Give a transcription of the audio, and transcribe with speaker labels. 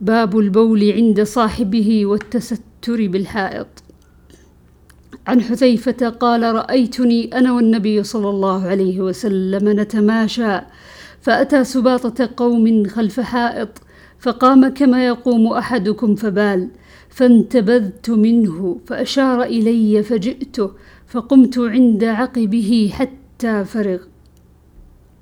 Speaker 1: باب البول عند صاحبه والتستر بالحائط. عن حذيفة قال رأيتني أنا والنبي صلى الله عليه وسلم نتماشى فأتى سباطة قوم خلف حائط فقام كما يقوم أحدكم فبال فانتبذت منه فأشار إلي فجئته فقمت عند عقبه حتى فرغ.